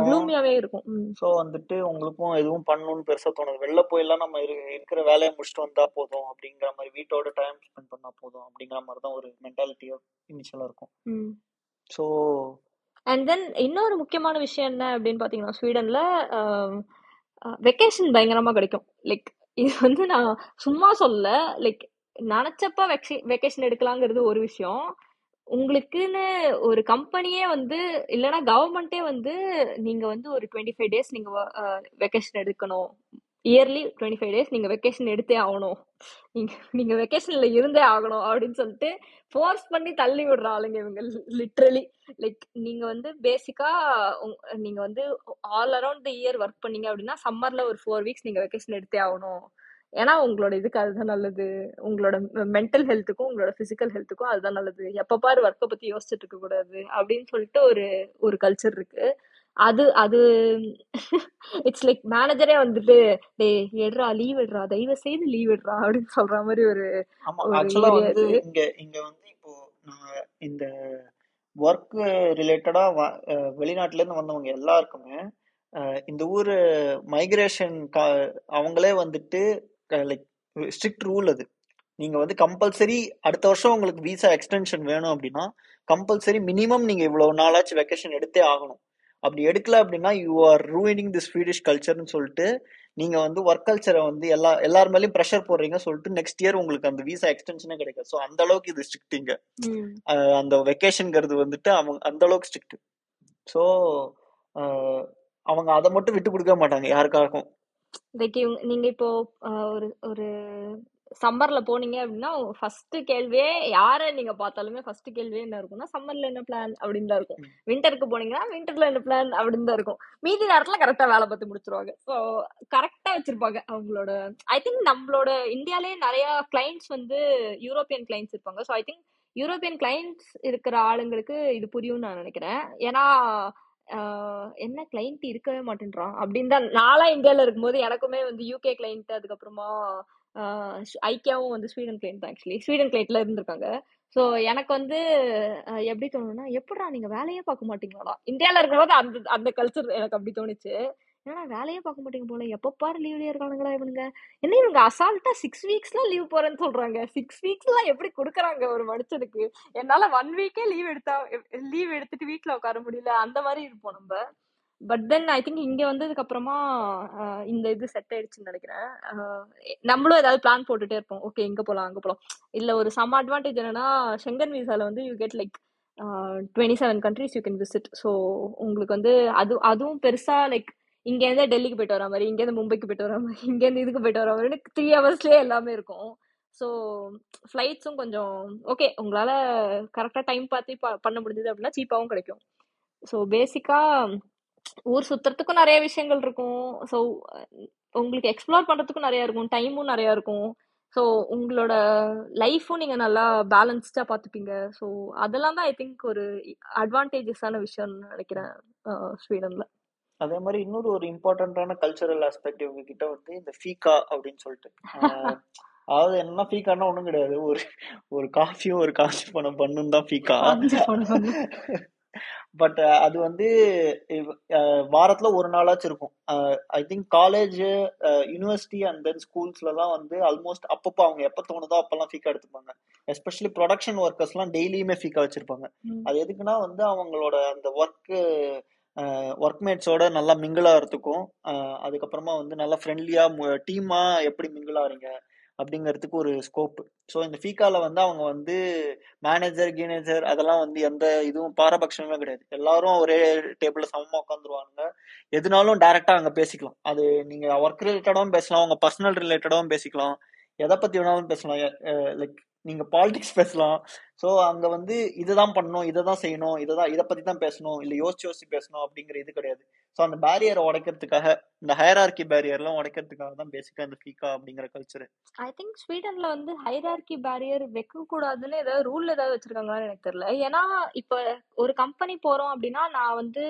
க்ளூமியாவே இருக்கும். ஸோ வந்துட்டு உங்களுக்கும் எதுவும் பண்ணணும்னு பெருசா தோணுது. வெளில போயெல்லாம் நம்ம இரு- இருக்கிற வேலையை முடிச்சுட்டு வந்தா போதும். அப்படிங்கிற மாதிரி வீட்டோட டைம் ஸ்பெண்ட் பண்ணா போதும். அப்படிங்கிற மாதிரி தான் ஒரு மென்டாலிட்டியா இனிஷியலா இருக்கும். ஸோ அண்ட் தென் இன்னொரு முக்கியமான விஷயம் என்ன அப்படின்னு பார்த்தீங்கன்னா ஸ்வீடன்ல வெக்கேஷன் பயங்கரமா கிடைக்கும். லைக் இது வந்து நான் சும்மா சொல்ல லைக் நினைச்சப்ப வெக்கேஷன் எடுக்கலாங்கிறது ஒரு விஷயம். உங்களுக்குன்னு ஒரு கம்பெனியே வந்து இல்லைன்னா கவர்மெண்ட்டே வந்து நீங்க வந்து ஒரு டுவெண்ட்டி ஃபைவ் டேஸ் நீங்க வெக்கேஷன் எடுக்கணும். இயர்லி டுவெண்ட்டி ஃபைவ் டேஸ் நீங்கள் வெக்கேஷன் எடுத்தே ஆகணும். நீங்கள் நீங்கள் வெக்கேஷனில் இருந்தே ஆகணும் அப்படின்னு சொல்லிட்டு ஃபோர்ஸ் பண்ணி தள்ளி விடுற ஆளுங்க இவங்க லிட்ரலி லைக் நீங்கள் வந்து பேசிக்காக நீங்கள் வந்து all around the year work பண்ணீங்க அப்படின்னா சம்மரில் ஒரு ஃபோர் வீக்ஸ் நீங்கள் வெக்கேஷன் எடுத்தே ஆகணும். ஏன்னா உங்களோட இதுக்கு அதுதான் நல்லது. உங்களோட மென்டல் ஹெல்த்துக்கும் உங்களோட ஃபிசிக்கல் ஹெல்த்துக்கும் அதுதான் நல்லது. எப்போ பாரு ஒர்க்கை பற்றி யோசிச்சுட்டு இருக்கக்கூடாது அப்படின்னு சொல்லிட்டு ஒரு ஒரு கல்ச்சர் இருக்குது அது அது இட்ஸ் லைக் மேனேஜரே வந்துட்டு டேய் எடுறா லீவ் எடுறா தயவு செய்து லீவ் எடுறா அப்படின்னு சொல்ற மாதிரி ஒரு வந்து இங்க இங்க வந்து இப்போ நான் இந்த ஒர்க் ரிலேட்டடா வெளிநாட்டுல இருந்து வந்தவங்க எல்லாருக்குமே இந்த ஊர் மைக்ரேஷன் அவங்களே வந்துட்டு லைக் ஸ்ட்ரிக்ட் ரூல் அது. நீங்க வந்து கம்பல்சரி அடுத்த வருஷம் உங்களுக்கு விசா எக்ஸ்டென்ஷன் வேணும் அப்படின்னா கம்பல்சரி மினிமம் நீங்க இவ்வளவு நாளாச்சும் வெக்கேஷன் எடுத்தே ஆகணும். அப்படி எடுக்கல அப்படின்னா you are ruining the Swedish கல்ச்சர்னு சொல்லிட்டு நீங்க வந்து ஒர்க் கல்ச்சரை வந்து எல்லா எல்லார் மேலயும் ப்ரெஷர் போடுறீங்க சொல்லிட்டு நெக்ஸ்ட் இயர் உங்களுக்கு அந்த விசா எக்ஸ்டென்ஷனே கிடைக்கும் ஸோ அந்த அளவுக்கு இது ஸ்ட்ரிக்டிங்க அந்த வெக்கேஷன்ங்கிறது வந்துட்டு அவங்க அந்த அளவுக்கு ஸ்ட்ரிக்ட் ஸோ அவங்க அதை மட்டும் விட்டு கொடுக்க மாட்டாங்க யாருக்காருக்கும் லைக் இவங்க நீங்க இப்போ ஒரு ஒரு சம்மர்ல போனீங்க அப்படின்னா ஃபர்ஸ்ட் கேள்வியே யாரை நீங்க பார்த்தாலுமே ஃபர்ஸ்ட் கேள்வியே என்ன இருக்கும்னா சம்மர்ல என்ன பிளான் அப்படின்னு தான் இருக்கும். விண்டருக்கு போனீங்கன்னா விண்டர்ல என்ன பிளான் அப்படின்னு தான் இருக்கும். மீதி நேரத்துல கரெக்டா வேலை பார்த்து முடிச்சிருவாங்க. ஸோ கரெக்டா வச்சிருப்பாங்க அவங்களோட ஐ திங்க் நம்மளோட இந்தியாலே நிறைய கிளைண்ட்ஸ் வந்து யூரோப்பியன் கிளைண்ட்ஸ் இருப்பாங்க. So I think European clients இருக்கிற ஆளுங்களுக்கு இது புரியும்னு நான் நினைக்கிறேன். ஏன்னா என்ன கிளைண்ட் இருக்கவே மாட்டேன்றான் அப்படின்னு தான். நாளா இந்தியால இருக்கும்போது எனக்குமே வந்து யூகே கிளைண்ட் அதுக்கப்புறமா ஐக்கியாவும் வந்து ஸ்வீடன் கிளைண்ட் தான் ஆக்சுவலி ஸ்வீடன் கிளைண்ட்ல இருந்திருக்காங்க. ஸோ எனக்கு வந்து எப்படி தோணுன்னா எப்படா நீங்க வேலையே பார்க்க மாட்டீங்களா இந்தியாவில் இருக்கும்போது அந்த அந்த கல்ச்சர் எனக்கு அப்படி தோணுச்சு. ஏன்னா வேலையே பார்க்க மாட்டீங்க போல? எப்போ பாரு லீவ்லயே இருக்கானுங்களா இவனுங்க? என்ன இவங்க அசால்ட்டா சிக்ஸ் வீக்ஸ்லாம் லீவ் போறேன்னு சொல்றாங்க. சிக்ஸ் வீக்ஸ்லாம் எப்படி கொடுக்குறாங்க ஒரு மனுஷனுக்கு? என்னால ஒன் வீக்கே லீவ் எடுத்தா லீவ் எடுத்துட்டு வீட்டில் உட்கார முடியல. அந்த மாதிரி இருப்போம் நம்ம. பட் தென் ஐ திங்க் இங்க வந்ததுக்கு அப்புறமா இந்த இது செட் ஆயிடுச்சுன்னு நினைக்கிறேன். நம்மளும் ஏதாவது பிளான் போட்டுட்டே இருப்போம். ஓகே இங்க போலாம் அங்க போலாம். இல்ல ஒரு சம் அட்வான்டேஜ் என்னன்னா ஷெங்கன் விசால வந்து you get like twenty seven countries you can visit so உங்களுக்கு வந்து அது அதுவும் பெருசா லைக் இங்கேருந்து டெல்லிக்கு போயிட்டு வர மாதிரி இங்கேருந்து மும்பைக்கு போயிட்டு வர மாதிரி இங்கேருந்து இதுக்கு போயிட்டு வர மாதிரி த்ரீ ஹவர்ஸ்லேயே எல்லாமே இருக்கும். ஸோ ஃப்ளைட்ஸும் கொஞ்சம் ஓகே உங்களால் கரெக்டாக டைம் பார்த்து ப- பண்ண முடிஞ்சது அப்படின்னா சீப்பாகவும் கிடைக்கும். ஸோ பேசிக்காக ஊர் சுத்துறதுக்கும் நிறைய விஷயங்கள் இருக்கும். ஸோ உங்களுக்கு எக்ஸ்ப்ளோர் பண்றதுக்கும் நிறைய இருக்கும். டைமும் நிறைய இருக்கும். ஸோ உங்களோட லைஃப்பும் நீங்க நல்லா பேலன்ஸ்டா பார்த்துப்பீங்க. ஸோ அதெல்லாம் தான் ஐ திங்க் ஒரு அட்வான்டேஜஸான விஷயம்னு நினைக்கிறேன் ஸ்வீடன்ல. அதே மாதிரி இன்னொரு ஒரு இம்பார்ட்டன்டான கல்ச்சரல் ஆஸ்பெக்ட் இவங்க கிட்ட வந்து இந்த ஃபீகா அப்படின்னு சொல்லிட்டு. அதாவது என்ன ஃபீக்கானா ஒண்ணும் கிடையாது. ஒரு ஒரு காஃபியும் ஒரு காஃபி பணம் பண்ணும் தான் பண்ணு பட் அது வந்து வாரத்துல ஒரு நாளாச்சும் இருக்கும். I think college university and then ஸ்கூல்ஸ்லலாம் வந்து ஆல்மோஸ்ட் அப்பப்போ அவங்க எப்போ தோணுதோ அப்பெல்லாம் ஃபீக்கா எடுத்துப்பாங்க எஸ்பெஷலி ப்ரொடக்ஷன் ஒர்க்கர்ஸ்லாம் டெய்லியுமே ஃபீக்கா வச்சிருப்பாங்க. அது எதுக்குன்னா வந்து அவங்களோட அந்த ஒர்க்கு ஒர்க்மேட்ஸோட நல்லா மிங்கிள் ஆகிறதுக்கும் அஹ் அதுக்கப்புறமா வந்து நல்லா ஃப்ரெண்ட்லியா டீமா எப்படி மிங்கிள் ஆறீங்க அப்படிங்கிறதுக்கு ஒரு ஸ்கோப் ஸோ இந்த ஃபீகாவில் வந்து அவங்க வந்து மேனேஜர் கீனேஜர் அதெல்லாம் வந்து எந்த இதுவும் பாரபட்சமே கிடையாது. எல்லாரும் ஒரே டேபிளில் சமமாக உட்காந்துருவாங்க எதுனாலும் டேரெக்டாக அங்கே பேசிக்கலாம். அது நீங்கள் ஒர்க் ரிலேட்டடாகவும் பேசலாம். அவங்க பர்சனல் ரிலேட்டடாகவும் பேசிக்கலாம். எதை பற்றி வேணாலும் பேசலாம். லைக் நீங்க பாலிடிக்ஸ் பேசலாம். ஸோ அங்க வந்து இதுதான் பண்ணணும் இதை தான் செய்யணும் இதை தான் இதை பத்தி தான் பேசணும் இல்லை யோசிச்சு யோசிச்சு பேசணும் அப்படிங்கிற இது கிடையாது. ஸோ அந்த பேரியரை உடைக்கிறதுக்காக இந்த ஹயரார்கி பேரியர்லாம் உடைக்கிறதுக்காக தான் பேசிக்கா இந்த ஃபீகா அப்படிங்கிற கல்ச்சர் ஐ திங்க் ஸ்வீடன்ல வந்து ஹைரார்கி பேரியர் வைக்க கூடாதுன்னு ஏதாவது ரூல் ஏதாவது வச்சிருக்காங்களான்னு எனக்கு தெரியல. ஏன்னா இப்போ ஒரு கம்பெனி போறோம் அப்படின்னா நான் வந்து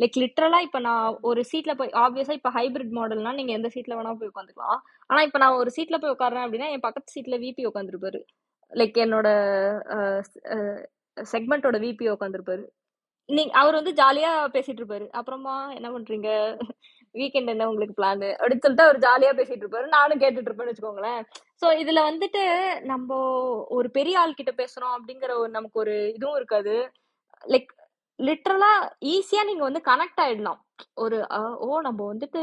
லைக் லிட்ரலா இப்ப நான் ஒரு சீட்ல போய் ஆப்வியஸா இப்ப ஹைபிரிட் மாடல்னா நீங்க எந்த சீட்ல வேணா போய் உட்காந்துக்கலாம். ஆனா இப்ப நான் ஒரு சீட்ல போய் உட்காரேன் அப்படின்னா என் பக்கத்து சீட்ல விபி உட்காந்துருப்பாரு லைக் என்னோட செக்மெண்டோட விபி உட்காந்துருப்பாரு நீங்க அவர் வந்து ஜாலியா பேசிட்டு இருப்பாரு அப்புறமா என்ன பண்றீங்க? வீக்கெண்ட் என்ன உங்களுக்கு பிளான் அப்படின்னு சொல்லிட்டு அவர் ஜாலியா பேசிட்டு இருப்பாரு நானும் கேட்டுட்டு இருப்பேன்னு வச்சுக்கோங்களேன். சோ இதுல வந்துட்டு நம்ம ஒரு பெரிய ஆள் கிட்ட பேசுறோம் அப்படிங்கிற ஒரு நமக்கு ஒரு இதுவும் இருக்காது. லைக் லிட்ரலா ஈஸியா நீங்க வந்து கனெக்ட் ஆயிடலாம். ஒரு ஓ நம்ம வந்துட்டு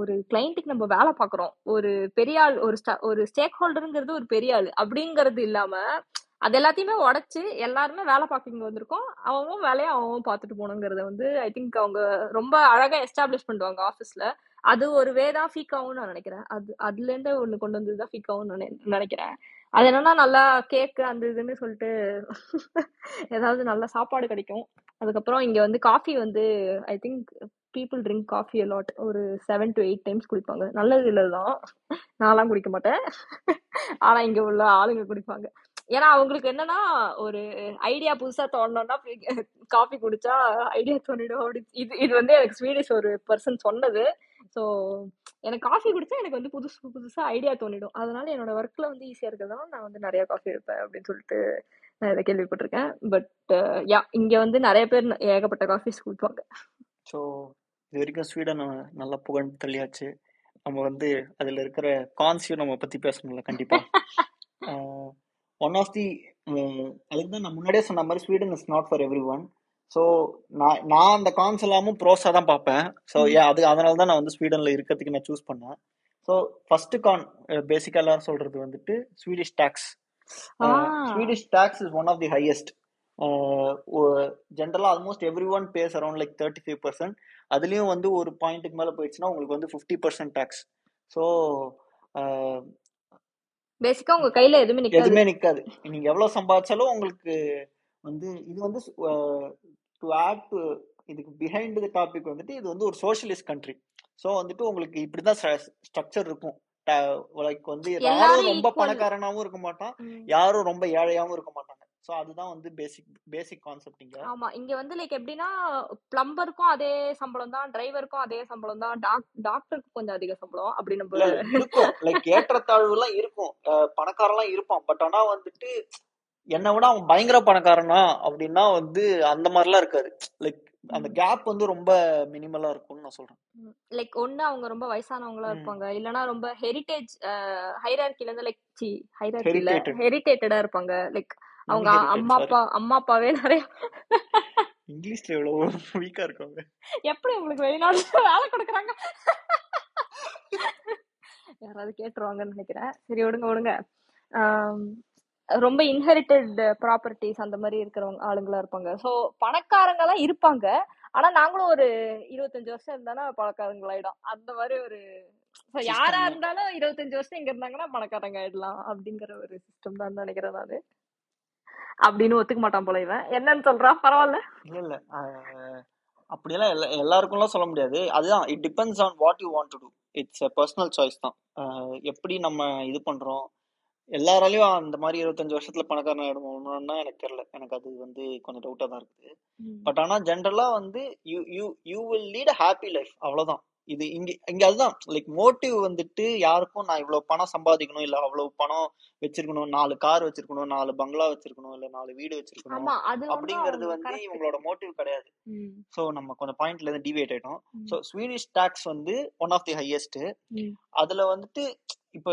ஒரு கிளைண்ட்டுக்கு நம்ம வேலை பார்க்குறோம். ஒரு பெரிய ஆள் ஒரு ஒரு ஸ்டேக் ஹோல்டருங்கிறது ஒரு பெரிய ஆள் அப்படிங்கிறது இல்லாம அது எல்லாத்தையுமே உடைச்சு எல்லாருமே வேலை பார்க்க இங்க வந்திருக்கோம். அவன் வேலையை அவன் பார்த்துட்டு போகணுங்கிறத வந்து ஐ திங்க் அவங்க ரொம்ப அழகா எஸ்டாப்ளிஷ் பண்ணுவாங்க ஆஃபீஸ்ல அது ஒரு வே தான் ஆகும்னு நான் நினைக்கிறேன். அது அதுல இருந்து ஒண்ணு கொண்டு வந்தது தான் ஃபீக்காவும் நினைக்கிறேன். அது என்னன்னா நல்லா கேக்கு அந்த இதுன்னு சொல்லிட்டு ஏதாவது நல்ல சாப்பாடு கிடைக்கும். அதுக்கப்புறம் இங்க வந்து காஃபி வந்து I think people drink coffee a lot ஒரு செவன் டு எயிட் டைம்ஸ் குடிப்பாங்க. நல்லது இல்லதான் நான்லாம் குடிக்க மாட்டேன். ஆனா இங்க உள்ள ஆளுங்க குடிப்பாங்க. ஏன்னா அவங்களுக்கு என்னன்னா ஒரு ஐடியா புதுசா தோணும்னா காஃபி குடிச்சா ஐடியா தோணிடும். அப்படி இது இது வந்து எனக்கு ஸ்வீடிஷ் ஒரு பர்சன் சொன்னது. ஸோ எனக்கு காஃபி குடிச்சா எனக்கு வந்து புதுசு புதுசா ஐடியா தோணிடும். அதனால என்னோட ஒர்க்ல வந்து ஈஸியா இருக்கிறதுனால நான் வந்து நிறைய காஃபி எடுப்பேன் அப்படின்னு சொல்லிட்டு நான் இதை கேள்விப்பட்டிருக்கேன். பட் யா இங்க வந்து நிறைய பேர் ஏகப்பட்ட காஃபிஸ் குடிப்பாங்க. ஸோ இது வரைக்கும் ஸ்வீடன் நல்லா புகழ்ந்து தள்ளியாச்சு. நம்ம வந்து அதுல இருக்கிற கான்ஸையும் நம்ம பத்தி பேசணும்ல கண்டிப்பா. ஒன் ஆஃப் தி அதுக்கு தான் நான் முன்னாடியே சொன்ன மாதிரி Sweden is not for everyone so நான் நான் அந்த கான்ஸ் எல்லாமும் ப்ரோஸாக தான் பார்ப்பேன். ஸோ. ஏன் அது அதனால தான் நான் வந்து ஸ்வீடனில் இருக்கிறதுக்கு நான் சூஸ் பண்ணேன். ஸோ ஃபர்ஸ்ட் கான் பேசிக்காக எல்லாரும் சொல்றது வந்துட்டு Swedish tax Swedish tax is one of the highest ஜென்ரலாக almost everyone pays around like thirty five percent அதுலேயும் வந்து ஒரு பாயிண்ட்டுக்கு மேலே போயிடுச்சுன்னா உங்களுக்கு வந்து ஃபிஃப்டி பர்சன்ட் டேக்ஸ் ஸோ பேசிக்கா உங்க கையில எதுவுமே நிக்காது. எதுவுமே நிக்காது. நீங்க எவ்வளவு சம்பாதிச்சாலும் உங்களுக்கு வந்து இது வந்து டு ஆட் டு இதுக்கு பிஹைண்ட் த டாபிக் வந்துட்டு இது வந்து ஒரு சோஷியலிஸ்ட் கண்ட்ரி ஸோ வந்துட்டு உங்களுக்கு இப்படிதான் ஸ்ட்ரக்சர் இருக்கும். லைக் வந்து யாரும் ரொம்ப ஈக்குவல் பணக்காரனாவும் இருக்க மாட்டான். யாரும் ரொம்ப ஏழையாவும் இருக்க மாட்டாங்க. ஸோ அதுதான் வந்து பேசிக் பேசிக் கான்செப்ட் இங்க. ஆமா. இங்க வந்து லைக் எப்படின்னா பிளம்பருக்கும் அதே சம்பளம் தான் டிரைவருக்கும் அதே சம்பளம் தான் டாக்டருக்கு கொஞ்சம் அதிக சம்பளம் அப்படி நம்ம இருக்கும். லைக் ஏற்றத்தாழ்வு எல்லாம் இருக்கும். அஹ் பணக்காரன்லாம் இருப்பான். பட் ஆனா வந்துட்டு என்னை விட அவன் பயங்கர பணக்காரனா அப்படின்னா வந்து அந்த மாதிரிலாம் இருக்காது. லைக் அந்த கேப் வந்து ரொம்ப மினிமலா இருக்கும்னு நான் சொல்றேன். லைக் ஒண்ணு அவங்க ரொம்ப வயசானவங்களா. இருப்பாங்க. இல்லனா ரொம்ப ஹெரிட்டேஜ் ஹைரார்கில இருந்து லைக் சி Heritated. ஹெரிட்டேட்டடா இருப்பாங்க. லைக் அவங்க அம்மா. அப்பா அம்மா அப்பாவே நிறைய இங்கிலீஷ்ல எவ்வளவு வீக்கா இருக்காங்க. எப்படி உங்களுக்கு வெளிநாடு வேலை கொடுக்குறாங்க? யாராவது கேட்டுருவாங்கன்னு நினைக்கிறேன். சரி விடுங்க விடுங்க. ரொம்ப இன்ஹெரிட்டட் ப்ராப்பர்ட்டிஸ் அந்த மாதிரி இருக்கிறவங்க ஆளுங்களா இருப்பாங்க. ஸோ பணக்காரங்க எல்லாம் இருப்பாங்க. ஆனா நாங்களும் ஒரு இருபத்தஞ்சு வருஷம் இருந்தானா பணக்காரங்களாயிடும். அந்த மாதிரி ஒரு யாரா. இருந்தாலும் இருபத்தஞ்சு வருஷம் இங்க இருந்தாங்கன்னா பணக்காரங்க ஆயிடலாம் அப்படிங்கிற ஒரு சிஸ்டம் தான் நினைக்கிறேன் நானு. அப்படின்னு ஒத்துக்க மாட்டான் போல இவன். என்னன்னு சொல்றான்? பரவாயில்ல. இல்ல இல்ல. அப்படியெல்லாம் எல்லா எல்லாருக்கும்லாம் சொல்ல முடியாது. அதுதான் it depends on what you want to do it's personal choice தான். எப்படி நம்ம இது பண்றோம்? எல்லாராலையும் அந்த மாதிரி இருபத்தஞ்சு வருஷத்துல பணக்காரன் ஆயிடுவோம்னா எனக்கு தெரியல. எனக்கு அது வந்து கொஞ்சம் டவுட்டா தான் இருக்குது. பட் ஆனா ஜென்ரலா வந்து you you you will lead happy life அவ்வளவுதான். இது இங்க இங்க அதுதான். லைக் மோட்டிவ் வந்துட்டு யாருக்கும் நான் இவ்வளவு பணம் சம்பாதிக்கணும் இல்ல அவ்வளவு பணம் வச்சிருக்கணும் நாலு கார் வச்சிருக்கணும் நாலு பங்களா வச்சிருக்கணும் இல்ல நாலு வீடு வச்சிருக்கணும் அப்படிங்கிறது வந்து. இவங்களோட மோட்டிவ் கிடையாது. ஸோ நம்ம கொஞ்சம் பாயிண்ட்ல இருந்து டிவேட் ஆயிட்டோம். ஸோ ஸ்வீடிஷ் டாக்ஸ் வந்து ஒன் ஆஃப் தி ஹையஸ்ட். அதுல வந்துட்டு இப்போ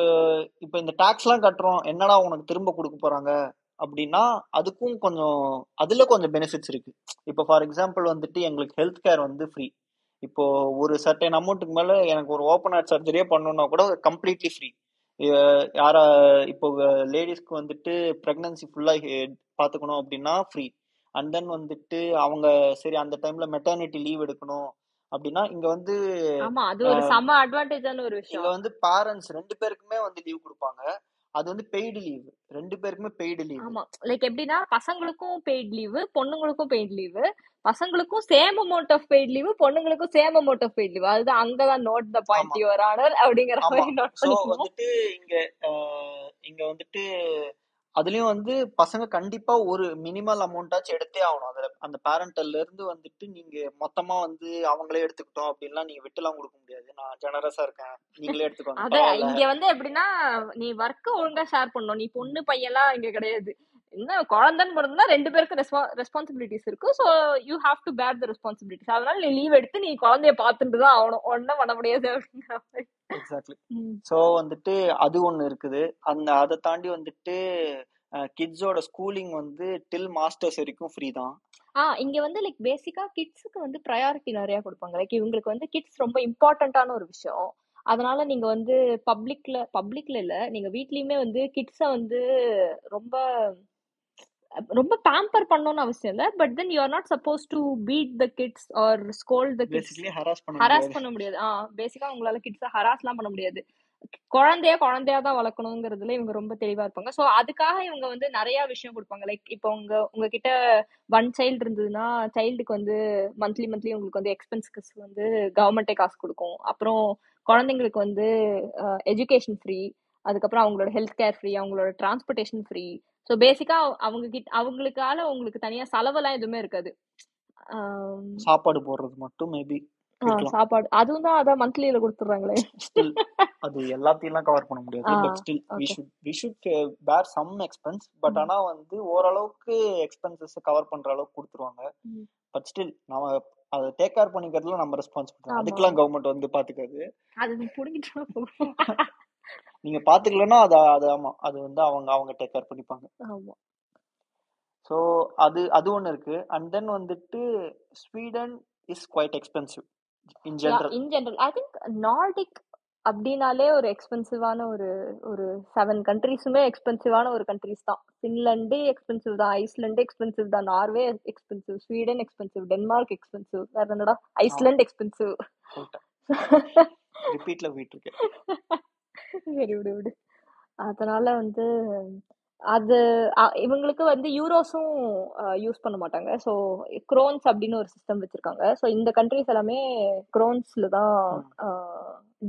இப்போ இந்த டேக்ஸ்லாம் கட்டுறோம். என்னடா உனக்கு திரும்ப கொடுக்க போகிறாங்க அப்படின்னா அதுக்கும் கொஞ்சம் அதில் கொஞ்சம் பெனிஃபிட்ஸ் இருக்குது இப்போ ஃபார் எக்ஸாம்பிள் வந்துட்டு எங்களுக்கு ஹெல்த் கேர் வந்து ஃப்ரீ இப்போ ஒரு சர்டன் அமௌண்ட்டுக்கு மேலே எனக்கு ஒரு ஓப்பன் ஹார்ட் சர்ஜரியே பண்ணணும்னா கூட கம்ப்ளீட்லி ஃப்ரீ யாரா இப்போ லேடிஸ்க்கு வந்துட்டு ப்ரெக்னன்சி ஃபுல்லாக பார்த்துக்கணும் அப்படின்னா ஃப்ரீ அண்ட் தென் வந்துட்டு அவங்க சரி அந்த டைமில் மெட்டர்னிட்டி லீவ் எடுக்கணும். அப்படின்னா இங்க வந்து ஆமா அது ஒரு செம அட்வான்டேஜான ஒரு இங்க விஷயம் வந்து பேரண்ட்ஸ் ரெண்டு பேருக்குமே வந்து லீவ் கொடுப்பாங்க. அது வந்து பெய்டு லீவ் ரெண்டு பேருக்குமே பெய்டு லீவ் ஆமா. லைக் எப்படின்னா பசங்களுக்கும் பெய்ட் லீவு பொண்ணுங்களுக்கும் பெய்ட் லீவு பசங்களுக்கும் same amount of paid leave பொண்ணுங்களுக்கும் same amount of paid leave அதுதான் அங்கதான் note the point. Your honour அப்படிங்கிற மாதிரி நோட் சோ பண்ணிக்கணும். வந்துட்டு இங்க இங்க வந்துட்டு அதுலயும் வந்து பசங்க கண்டிப்பா ஒரு மினிமல் அமௌண்ட்டாச்சும் எடுத்தே ஆகணும். அதுல அந்த பேரண்டல்ல இருந்து வந்துட்டு நீங்க மொத்தமா வந்து அவங்களே எடுத்துக்கிட்டோம் அப்படின்லாம் நீங்க விட்டுலாம் கொடுக்க முடியாது. நான் ஜெனரஸா இருக்கேன். நீங்களே எடுத்துக்கோங்க. அத இங்க வந்து எப்படின்னா நீ ஒர்க் ஒழுங்கா ஷேர் பண்ணணும். நீ பொண்ணு பையன்லாம் இங்க கிடையாது. என்ன குழந்தைன்னு பிறந்தா ரெண்டு பேருக்கு ரெஸ்பான்சிபிலிட்டிஸ் இருக்கு. ஸோ யூ ஹாவ் டு பேர் த ரெஸ்பான்சிபிலிட்டிஸ் அதனால நீ லீவ் எடுத்து நீ குழந்தைய பார்த்துட்டு தான் ஆகணும். ஒன்றும் பண்ண முடியாது அப்படிங்கிற மாதிரி. எக்ஸாக்ட்லி. ஸோ வந்துட்டு அது ஒன்று இருக்குது. அந்த அதை தாண்டி வந்துட்டு கிட்ஸோட ஸ்கூலிங் வந்து டில் மாஸ்டர்ஸ் வரைக்கும் ஃப்ரீ தான். ஆ இங்க வந்து லைக் பேசிக்கா கிட்ஸுக்கு வந்து ப்ரையாரிட்டி நிறைய கொடுப்பாங்க. லைக் இவங்களுக்கு வந்து கிட்ஸ் ரொம்ப இம்பார்ட்டன்டான ஒரு விஷயம். அதனால நீங்க வந்து பப்ளிக்ல பப்ளிக்ல இல்ல நீங்க வீட்லயுமே வந்து கிட்ஸ வந்து ரொம்ப ரொம்ப பேம்பர் பண்ணணும்னு அவசியம் இல்ல but then you are not suppose to beat the kids or scold the kids harass பண்ண முடியாது. ஆ பேசிக்கா உங்களால கிட்ஸ ஹராஸ்லாம் பண்ண முடியாது. குழந்தைய குழந்தையா தான் வளர்க்கணுங்கிறதுல இவங்க ரொம்ப தெளிவா இருப்பாங்க. சோ அதுக்காக இவங்க வந்து நிறைய விஷயம் கொடுப்பாங்க. லைக் இப்போ உங்க உங்ககிட்ட ஒன் சைல்டு இருந்ததுன்னா சைல்டுக்கு வந்து மந்த்லி மந்த்லி உங்களுக்கு வந்து எக்ஸ்பென்ஸ்க்கு வந்து கவர்மெண்டே காசு கொடுக்கும். அப்புறம் குழந்தைங்களுக்கு வந்து எஜுகேஷன் ஃப்ரீ அதுக்கப்புறம் அவங்களோட ஹெல்த் கேர் ஃப்ரீ அவங்களோட டிரான்ஸ்போர்ட்டேஷன் ஃப்ரீ ஸோ பேசிக்கா அவங்க கிட்ட அவங்களுக்கால உங்களுக்கு தனியா செலவெல்லாம் எதுவுமே இருக்காது. சாப்பாடு போடுறது மட்டும் மேபி சாப்பாடு. அதுவும் தான் அதான் மந்த்லியில கொடுத்துட்றாங்களே. ஸ்டில் அது எல்லாத்தையும் கவர் பண்ண முடியாது. But still we should we should bear some expense but ஆனா வந்து ஓரளவுக்கு எக்ஸ்பென்சஸ் கவர் பண்ற அளவுக்கு கொடுத்துருவாங்க. பட் ஸ்டில் நம்ம அதை டேக் கேர் பண்ணிக்கிறதுல நம்ம ஆமா. அதுக்கெல்லாம் கவர்மெண்ட் வந்து பாத்துக்காது. அது புடுங்கிட்டு நீங்க பாத்துக்கலன்னா அது அது ஆமா அது வந்து அவங்க அவங்க டேக் கேர் பண்ணிப்பாங்க. ஆமா. ஸோ அது அது ஒன்று இருக்கு. அண்ட் தென் வந்துட்டு Sweden is quite expensive in general in general I think Nordic அப்படின்னாலே ஒரு எக்ஸ்பென்சிவான ஒரு ஒரு செவன் கண்ட்ரீஸுமே எக்ஸ்பென்சிவான ஒரு கண்ட்ரீஸ் தான். ஃபின்லாண்டு எக்ஸ்பென்சிவ் தான். ஐஸ்லாண்டு எக்ஸ்பென்சிவ் தான். Norway expensive Sweden expensive Denmark expensive வேற என்னடா? ஐஸ்லாண்ட் எக்ஸ்பென்சிவ் ரிப்பீட்ல போயிட்டு இருக்கேன். சரி விடு விடு. அதனால வந்து அது இவங்களுக்கு வந்து யூரோஸும் யூஸ் பண்ண மாட்டாங்க. ஸோ க்ரோன்ஸ் அப்படின்னு ஒரு சிஸ்டம் வச்சிருக்காங்க. ஸோ இந்த கண்ட்ரிஸ் எல்லாமே க்ரோன்ஸ்ல தான்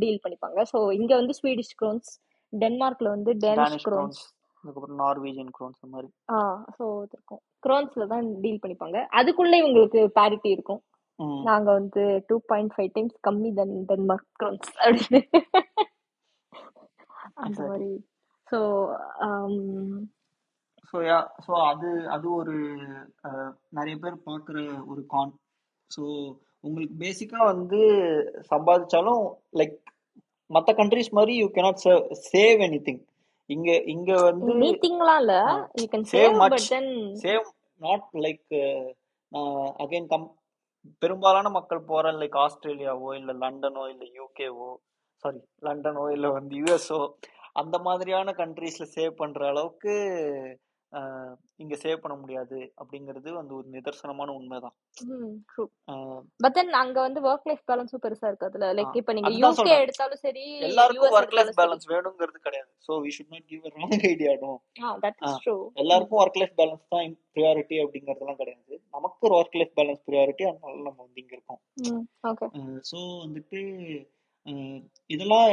டீல் பண்ணிப்பாங்க. ஸோ இங்க வந்து ஸ்வீடிஷ் க்ரோன்ஸ் டென்மார்க்ல வந்து டேனிஷ் க்ரோன்ஸ். அதுக்கப்புறம் நார்வேஜியன் க்ரோன்ஸ் மாதிரி. ஆ ஸோ இருக்கும். க்ரோன்ஸ்ல தான் டீல் பண்ணிப்பாங்க. அதுக்குள்ள இவங்களுக்கு பேரிட்டி இருக்கும். ம். நாங்க வந்து டூ பாயிண்ட் ஃபைவ் டைம்ஸ் கம்மி தென் டென்மார்க் க்ரோன்ஸ் அப்படின்னு. அந்த எக்ஸாக்ட்லி மாதிரி. ஸோ ஸோ யா ஸோ அது அது ஒரு நிறைய பேர் பார்க்குற ஒரு கான் ஸோ உங்களுக்கு பேசிக்காக வந்து சம்பாதிச்சாலும் லைக் மற்ற கண்ட்ரிஸ் மாதிரி you cannot save anything இங்கே இங்கே வந்து மீட்டிங்லாம் இல்ல. You can save save but then save not like again come பெரும்பாலான மக்கள் போகிற லைக் ஆஸ்திரேலியாவோ இல்லை லண்டனோ இல்லை யூகேவோ சாரி லண்டனோ இல்லை வந்து யூஎஸ்ஓ அந்த மாதிரியான கண்ட்ரீஸ்ல சேவ் பண்ற அளவுக்கு இங்க சேவ் பண்ண முடியாது அப்படிங்கிறது வந்து ஒரு நிதர்சனமான உண்மைதான். பட் தென் அங்க வந்து ஒர்க் லைஃப் பேலன்ஸும் பெருசா இருக்காதுல்ல? லைக் இப்போ நீங்க யூகே எடுத்தாலும் சரி எல்லாருக்கும் ஒர்க் லைஃப் பேலன்ஸ் வேணுங்கிறது கிடையாது. So we should not give wrong idea no that is true எல்லாருக்கும் ஒர்க் லைஃப் பேலன்ஸ் தான் ப்ரியாரிட்டி அப்படிங்கிறதுலாம் கிடையாது. நமக்கு ஒரு ஒர்க் லைஃப் பேலன்ஸ் ப்ரியாரிட்டி அதனால நம்ம வந்து இங்க இருக்கோம். ஓகே ஸோ வந்துட்டு இதெல்லாம்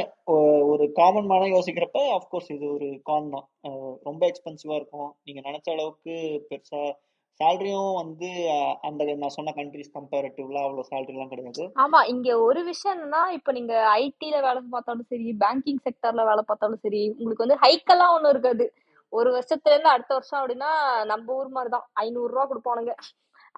ஒரு காமன் மேனாக யோசிக்கிறப்ப அஃப்கோர்ஸ் இது ஒரு கான் தான். ரொம்ப எக்ஸ்பென்சிவாக இருக்கும். நீங்கள் நினச்ச அளவுக்கு பெருசாக சேலரியும் வந்து அந்த நான் சொன்ன கண்ட்ரிஸ் கம்பேரிட்டிவ்லாம் அவ்வளோ சேலரிலாம் கிடையாது. ஆமா இங்க ஒரு விஷயம் என்னன்னா இப்போ நீங்க ஐடில வேலை பார்த்தாலும் சரி பேங்கிங் செக்டர்ல வேலை பார்த்தாலும் சரி உங்களுக்கு வந்து ஹைக்கெல்லாம் ஒன்றும் இருக்காது. ஒரு வருஷத்துல இருந்து அடுத்த வருஷம் அப்படின்னா நம்ம ஊர் மாதிரி தான் ஐநூறுரூவா கொடுப்பானுங்க.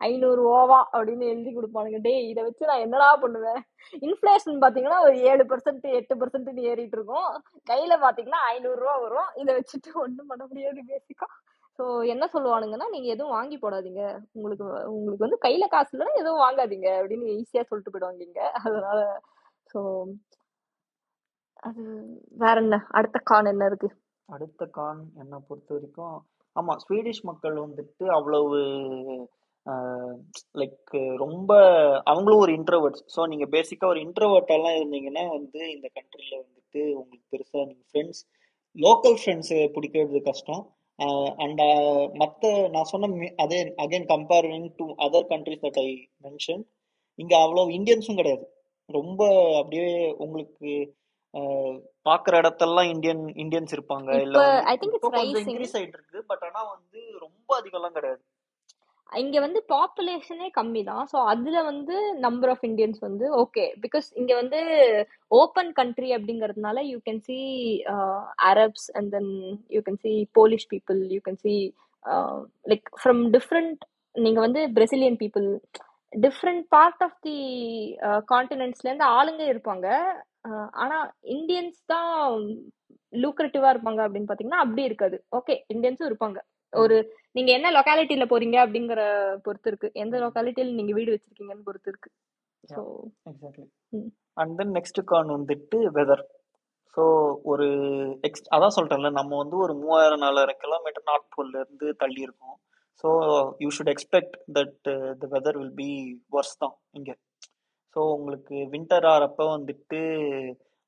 ஐநூறு ஓவா அப்படின்னு எழுதி கொடுப்பானுங்க. டேய் இதை வச்சு நான் என்னடா பண்ணுவேன்? இன்ஃப்ளேஷன் பார்த்தீங்கன்னா ஒரு ஏழு பர்சன்ட் எட்டு பர்சன்ட் ஏறிட்டு இருக்கும். கையில பார்த்தீங்கன்னா ஐநூறுரூவா வரும். இதை வச்சுட்டு ஒன்றும் பண்ண முடியாது பேசிக்கா ஸோ என்ன சொல்லுவானுங்கன்னா நீங்க எதுவும் வாங்கி போடாதீங்க. உங்களுக்கு உங்களுக்கு வந்து கையில காசு இல்லைன்னா எதுவும் வாங்காதீங்க அப்படின்னு ஈஸியா சொல்லிட்டு போயிடுவாங்க அதனால ஸோ அது வேற என்ன? அடுத்த கான் என்ன இருக்கு? அடுத்த கான் என்னை பொறுத்த வரைக்கும் ஆமாம் ஸ்வீடிஷ் மக்கள் வந்துட்டு அவ்வளவு லைக் ரொம்ப அவங்களும் ஒரு இன்ட்ரோவர்ட்ஸ் ஸோ நீங்கள் பேசிக்காக ஒரு இன்ட்ரோவர்ட்டெல்லாம் இருந்தீங்கன்னா வந்து இந்த கண்ட்ரியில் வந்துட்டு உங்களுக்கு பெருசாக நீங்கள் ஃப்ரெண்ட்ஸ் லோக்கல் ஃப்ரெண்ட்ஸு பிடிக்கிறது கஷ்டம். அண்ட் மற்ற நான் சொன்ன அதே again comparing to other countries that I mention இங்கே அவ்வளோ இந்தியன்ஸும் கிடையாது. ரொம்ப அப்படியே உங்களுக்கு பார்க்குற இடத்தெல்லாம் இந்தியன் இந்தியன்ஸ் இருப்பாங்க. இல்லை ஐ திங்க் இன்க்ரீஸ் ஆயிட்டு இருக்கு பட் ஆனால் வந்து ரொம்ப அதிகம்லாம் கிடையாது. இங்க வந்து பாப்புலேஷனே கம்மி தான். ஸோ அதுல வந்து நம்பர் ஆஃப் இந்தியன்ஸ் வந்து ஓகே பிகாஸ் இங்க வந்து ஓப்பன் கண்ட்ரி அப்படிங்கிறதுனால you can see Arabs and then you can see Polish people you can see like from different நீங்க வந்து Brazilian people different part of the கான்டினென்ட்ஸ்லேருந்து ஆளுங்க இருப்பாங்க. ஆனால் ஆனா இந்தியன்ஸ் தான் லூக்ரேட்டிவா இருப்பாங்க அப்படின்னு பாத்தீங்கன்னா அப்படி இருக்காது. ஓகே இந்தியன்ஸும் இருப்பாங்க. ஒரு நீங்க என்ன லொக்காலிட்டியில போறீங்க அப்படிங்கிற பொறுத்து இருக்கு. எந்த லொக்காலிட்டியில நீங்க வீடு வச்சிருக்கீங்கன்னு பொறுத்து இருக்கு. So exactly and then next Khan வந்துட்டு வெதர் ஸோ ஒரு எக்ஸ் அதான் சொல்கிறேன்ல நம்ம வந்து ஒரு மூவாயிரம் நாலாயிரம் கிலோமீட்டர் நார்த் போல்ல இருந்து தள்ளி இருக்கோம். So you should expect that the weather will be worse தான் இங்கே. ஸோ உங்களுக்கு வின்டர் ஆகிறப்ப வந்துட்டு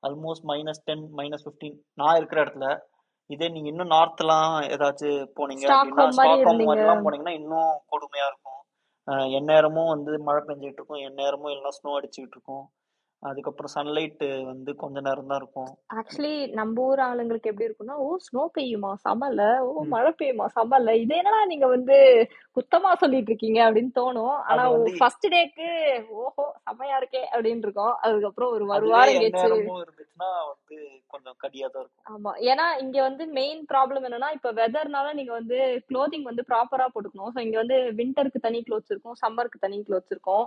almost minus ten minus fifteen நான் இருக்கிற இடத்துல இதே நீங்க இன்னும் நார்த்லாம் ஏதாச்சும் போனீங்க அப்படின்னா ஸ்டாக்ஹோம் மாதிரிலாம் போனீங்கன்னா இன்னும் கொடுமையா இருக்கும். எந்நேரமும் வந்து மழை பெஞ்சிட்டு இருக்கும். எந்நேரமும் எல்லாம் ஸ்னோ அடிச்சுக்கிட்டு இருக்கும். அதுக்கப்புறம் சன்லைட் வந்து கொஞ்ச நேரம் தான் இருக்கும். ஆக்சுவலி நம்ம ஊர் ஆளுங்களுக்கு எப்படி இருக்கும்னா ஓ ஸ்னோ பெய்யுமா? சமல்ல? ஓ. மழை பெய்யுமா? சமல்ல? இது என்னடா நீங்க வந்து குத்தமா சொல்லிட்டு இருக்கீங்க அப்படின்னு தோணும். ஆனா ஃபர்ஸ்ட் டேக்கு ஓஹோ செமையா இருக்கே அப்படின்னு இருக்கும். அதுக்கப்புறம் ஒரு ஒரு வாரம் இருந்துச்சுன்னா வந்து கொஞ்சம் கடியா தான் இருக்கும். ஆமா. ஏன்னா இங்க வந்து மெயின் ப்ராப்ளம் என்னன்னா இப்ப வெதர்னால நீங்க வந்து க்ளோதிங் வந்து ப்ராப்பரா போட்டுக்கணும். ஸோ இங்க வந்து வின்டருக்கு தனி க்ளோத்ஸ் இருக்கும் சம்மருக்கு தனி க்ளோத்ஸ் இருக்கும்.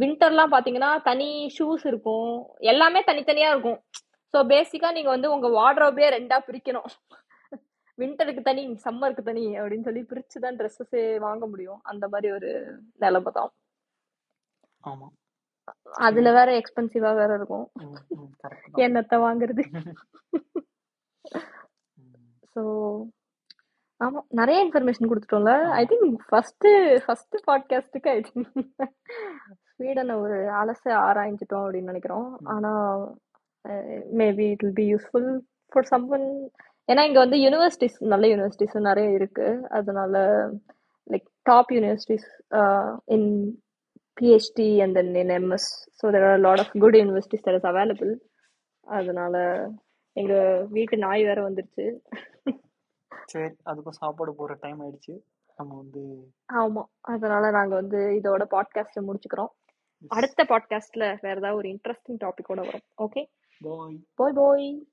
வின்டர்லாம் பாத்தீங்கன்னா தனி ஷூஸ் இருக்கும். எல்லாமே தனித்தனியா இருக்கும். ஸோ பேசிக்கா நீங்க வந்து உங்க வார்ட்ரோபே ரெண்டா பிரிக்கணும். வின்டருக்கு தனி சம்மருக்கு தனி அப்படின்னு சொல்லி பிரிச்சு தான் ட்ரெஸ்ஸஸே வாங்க முடியும். அந்த மாதிரி ஒரு நிலைமை தான். ஆமா. அதுல வேற எக்ஸ்பென்சிவா வேற இருக்கும். என்னத்த வாங்குறது. ஸோ ஆமா நிறைய இன்ஃபர்மேஷன் கொடுத்துட்டோம்ல. ஐ திங்க் ஃபர்ஸ்ட் ஃபர்ஸ்ட் பாட்காஸ்ட்டுக்கு ஐ திங்க் ஸ்வீடனை ஒரு அலச ஆராய்ஞ்சிட்டோம் அப்படின்னு நினைக்கிறோம். ஆனா maybe it will be useful for someone ஏன்னா இங்க வந்து யூனிவர்சிட்டிஸ் நல்ல யூனிவர்சிட்டிஸ் நிறைய இருக்கு. அதனால like top universities in PhD and then in MS so there are lot of good universities universities is available அதனால எங்க வீட்டு நாய் வேற வந்துருச்சு. சரி அதுக்கும் சாப்பாடு போற டைம் ஆயிடுச்சு. நம்ம வந்து ஆமா. அதனால நாங்க வந்து இதோட பாட்காஸ்ட முடிச்சுக்கிறோம். அடுத்த பாட்காஸ்ட்ல வேற ஏதாவது ஒரு இன்ட்ரெஸ்டிங் டாபிக்கோட வரும். ஓகே பாய் பாய் பாய்